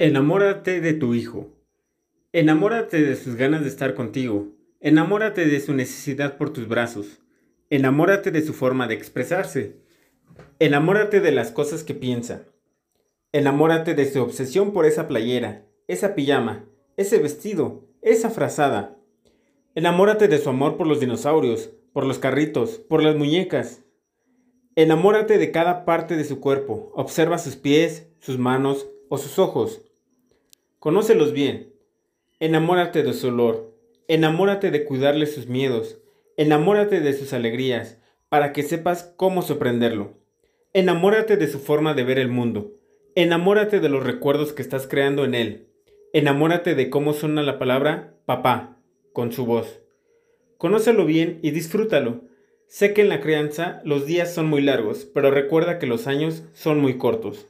Enamórate de tu hijo. Enamórate de sus ganas de estar contigo. Enamórate de su necesidad por tus brazos. Enamórate de su forma de expresarse. Enamórate de las cosas que piensa. Enamórate de su obsesión por esa playera, esa pijama, ese vestido, esa frazada. Enamórate de su amor por los dinosaurios, por los carritos, por las muñecas. Enamórate de cada parte de su cuerpo. Observa sus pies, sus manos o sus ojos. Conócelos bien. Enamórate de su olor. Enamórate de cuidarle sus miedos. Enamórate de sus alegrías, para que sepas cómo sorprenderlo. Enamórate de su forma de ver el mundo. Enamórate de los recuerdos que estás creando en él. Enamórate de cómo suena la palabra papá con su voz. Conócelo bien y disfrútalo. Sé que en la crianza los días son muy largos, pero recuerda que los años son muy cortos.